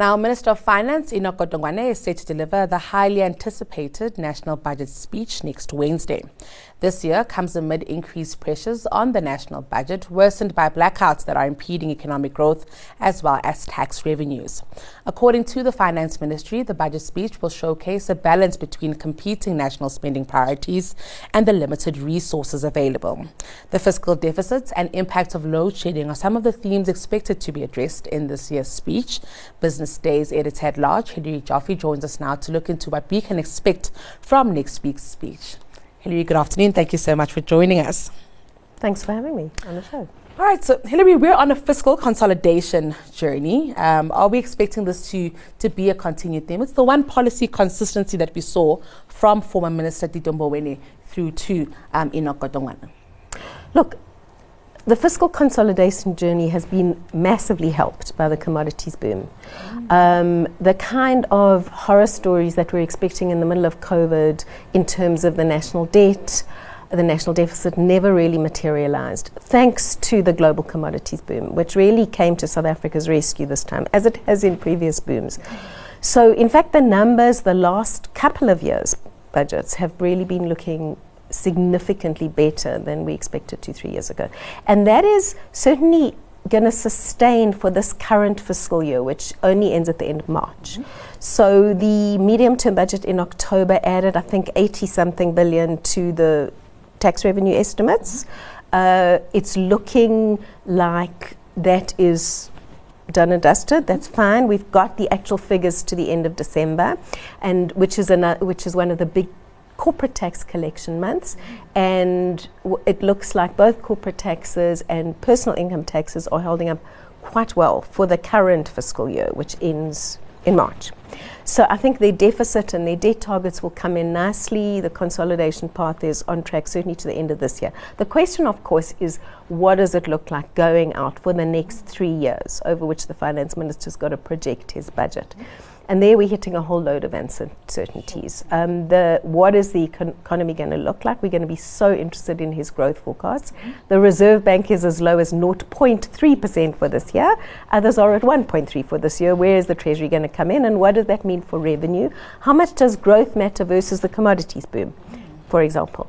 Now, Minister of Finance Enoch Godongwana is set to deliver the highly anticipated national budget speech next Wednesday. This year comes amid increased pressures on the national budget, worsened by blackouts that are impeding economic growth as well as tax revenues. According to the Finance Ministry, the budget speech will showcase a balance between competing national spending priorities and the limited resources available. The fiscal deficits and impact of load shedding are some of the themes expected to be addressed in this year's speech. Business Day's editor at large, Hilary Joffe, joins us now to look into what we can expect from next week's speech. Hilary, good afternoon. Thank you so much for joining us. Thanks for having me on the show. All right, so Hilary, we're on a fiscal consolidation journey. Um, are we expecting this to, to be a continued theme? It's the one policy consistency that we saw from former Minister Tito Mboweni through to um, Enoch Godongwana. Look, the fiscal consolidation journey has been massively helped by the commodities boom. Um, the kind of horror stories that we're expecting in the middle of COVID in terms of the national debt, the national deficit never really materialized, thanks to the global commodities boom, which really came to South Africa's rescue this time, as it has in previous booms. So, in fact, the numbers the last couple of years' budgets have really been looking significantly better than we expected two, three years ago. And that is certainly going to sustain for this current fiscal year, which only ends at the end of March. Mm-hmm. So the medium term budget in October added, I think, 80 something billion to the tax revenue estimates. Mm-hmm. Uh, it's looking like that is done and dusted. That's fine. We've got the actual figures to the end of December, and which is an, which is one of the big corporate tax collection months, and it looks like both corporate taxes and personal income taxes are holding up quite well for the current fiscal year, which ends in March. So I think their deficit and their debt targets will come in nicely. The consolidation path is on track, certainly to the end of this year. The question, of course, is what does it look like going out for the next three years, over which the finance minister's got to project his budget. And there we're hitting a whole load of uncertainties. Um, the, what is the econ- economy going to look like? We're going to be so interested in his growth forecasts. The Reserve Bank is as low as 0.3% for this year. Others are at 1.3 for this year. Where is the Treasury going to come in? And what does that mean for revenue? How much does growth matter versus the commodities boom, for example?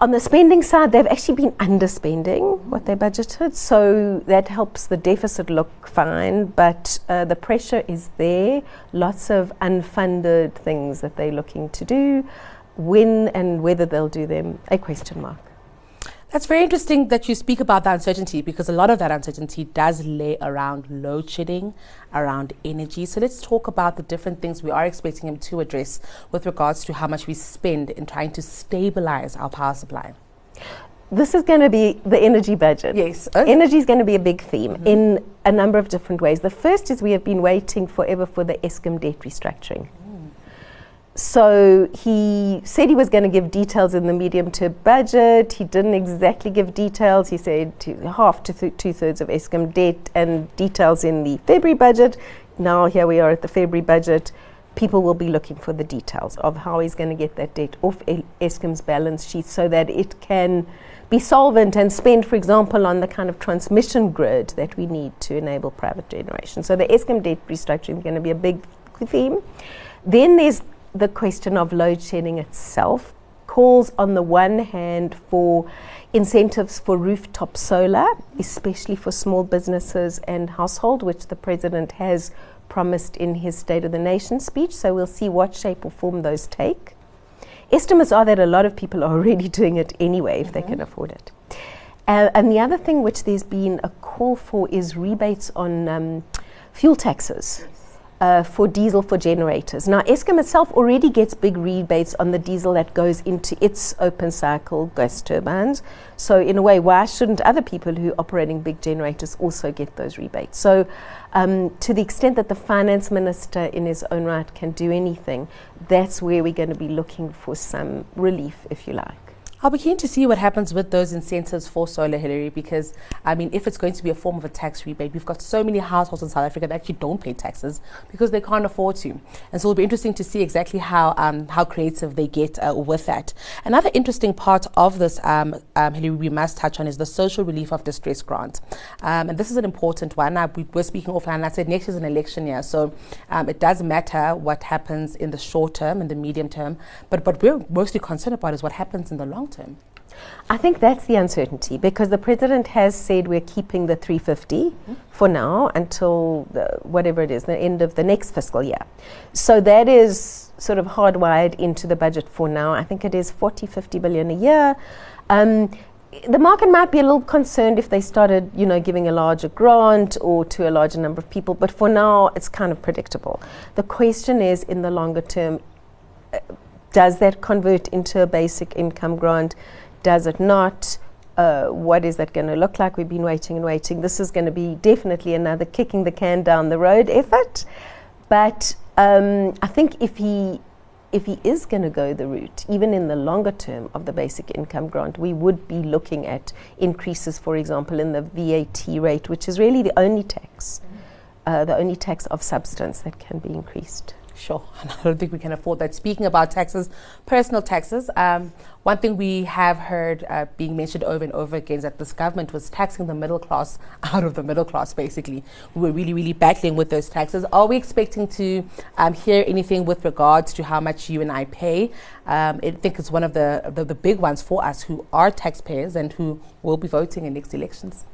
On the spending side, they've actually been underspending what they budgeted, so that helps the deficit look fine, but uh, the pressure is there. Lots of unfunded things that they're looking to do. When and whether they'll do them, a question mark. That's very interesting that you speak about that uncertainty because a lot of that uncertainty does lay around load shedding, around energy. So let's talk about the different things we are expecting him to address with regards to how much we spend in trying to stabilize our power supply. This is going to be the energy budget. Yes. Okay. Energy is going to be a big theme mm-hmm. in a number of different ways. The first is we have been waiting forever for the Eskom debt restructuring. So he said he was going to give details in the medium term budget. He didn't exactly give details. He said half to th- two thirds of Eskom debt and details in the February budget. Now here we are at the February budget. People will be looking for the details of how he's going to get that debt off Eskom's balance sheet so that it can be solvent and spent, for example, on the kind of transmission grid that we need to enable private generation. So the Eskom debt restructuring is going to be a big theme. Then there's the question of load shedding itself calls on the one hand for incentives for rooftop solar, especially for small businesses and household, which the president has promised in his State of the Nation speech. So we'll see what shape or form those take. Estimates are that a lot of people are already doing it anyway if mm-hmm. they can afford it. Uh, and the other thing which there's been a call for is rebates on um, fuel taxes uh, for diesel for generators. Now, Eskom itself already gets big rebates on the diesel that goes into its open cycle gas turbines. So, in a way, why shouldn't other people who are operating big generators also get those rebates? So, um, to the extent that the finance minister in his own right can do anything, that's where we're going to be looking for some relief, if you like. I'll be keen to see what happens with those incentives for solar, Hilary, because I mean, if it's going to be a form of a tax rebate, we've got so many households in South Africa that actually don't pay taxes because they can't afford to. And so it'll be interesting to see exactly how um, how creative they get uh, with that. Another interesting part of this, um, um, Hilary, we must touch on is the social relief of distress grant. Um, and this is an important one. Uh, we were speaking offline, I said next is an election year, so um, it does matter what happens in the short term and the medium term. But what we're mostly concerned about is what happens in the long term. I think that's the uncertainty because the president has said we're keeping the 350 mm-hmm. for now until the, whatever it is, the end of the next fiscal year. So that is sort of hardwired into the budget for now. I think it is 40, 50 billion a year. Um, the market might be a little concerned if they started, you know, giving a larger grant or to a larger number of people, but for now it's kind of predictable. The question is, in the longer term, uh, does that convert into a basic income grant? Does it not? Uh, what is that going to look like? We've been waiting and waiting. This is going to be definitely another kicking the can down the road effort. But um, I think if he if he is going to go the route, even in the longer term of the basic income grant, we would be looking at increases, for example, in the VAT rate, which is really the only tax, uh, the only tax of substance that can be increased. Sure, I don't think we can afford that. Speaking about taxes, personal taxes, um, one thing we have heard uh, being mentioned over and over again is that this government was taxing the middle class out of the middle class, basically. We were really, really battling with those taxes. Are we expecting to um, hear anything with regards to how much you and I pay? Um, I think it's one of the, the, the big ones for us who are taxpayers and who will be voting in next elections.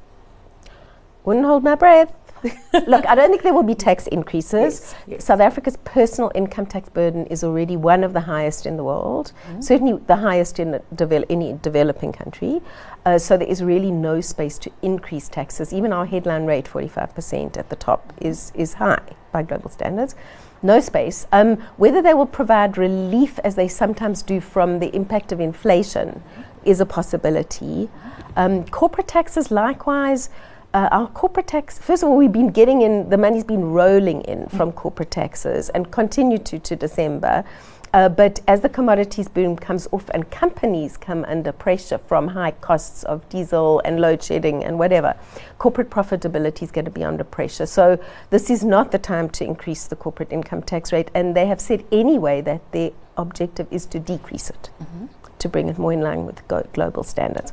Wouldn't hold my breath. Look, I don't think there will be tax increases. Yes, yes. South Africa's personal income tax burden is already one of the highest in the world, mm-hmm. certainly the highest in devel- any developing country. Uh, so there is really no space to increase taxes. Even our headline rate, 45% at the top, is, is high by global standards. No space. Um, whether they will provide relief, as they sometimes do, from the impact of inflation is a possibility. Um, corporate taxes, likewise, uh, our corporate tax, first of all, we've been getting in, the money's been rolling in mm. from corporate taxes and continue to to December. Uh, but as the commodities boom comes off and companies come under pressure from high costs of diesel and load shedding and whatever, corporate profitability is going to be under pressure. So this is not the time to increase the corporate income tax rate. And they have said anyway that their objective is to decrease it, mm-hmm. to bring it more in line with go- global standards.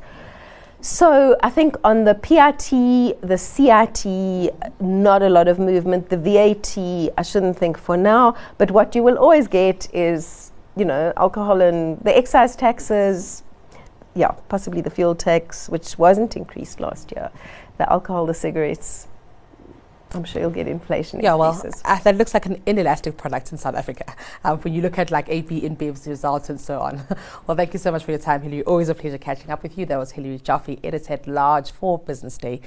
So I think on the PRT, the CRT, not a lot of movement. The VAT, I shouldn't think for now. But what you will always get is, you know, alcohol and the excise taxes. Yeah, possibly the fuel tax, which wasn't increased last year. The alcohol, the cigarettes, I'm sure you'll get inflation yeah, well, that looks like an inelastic product in South Africa um, when you look at like AB InBev's results and so on. well, thank you so much for your time, Hilary. Always a pleasure catching up with you. That was Hilary Joffe, editor at large for Business Day.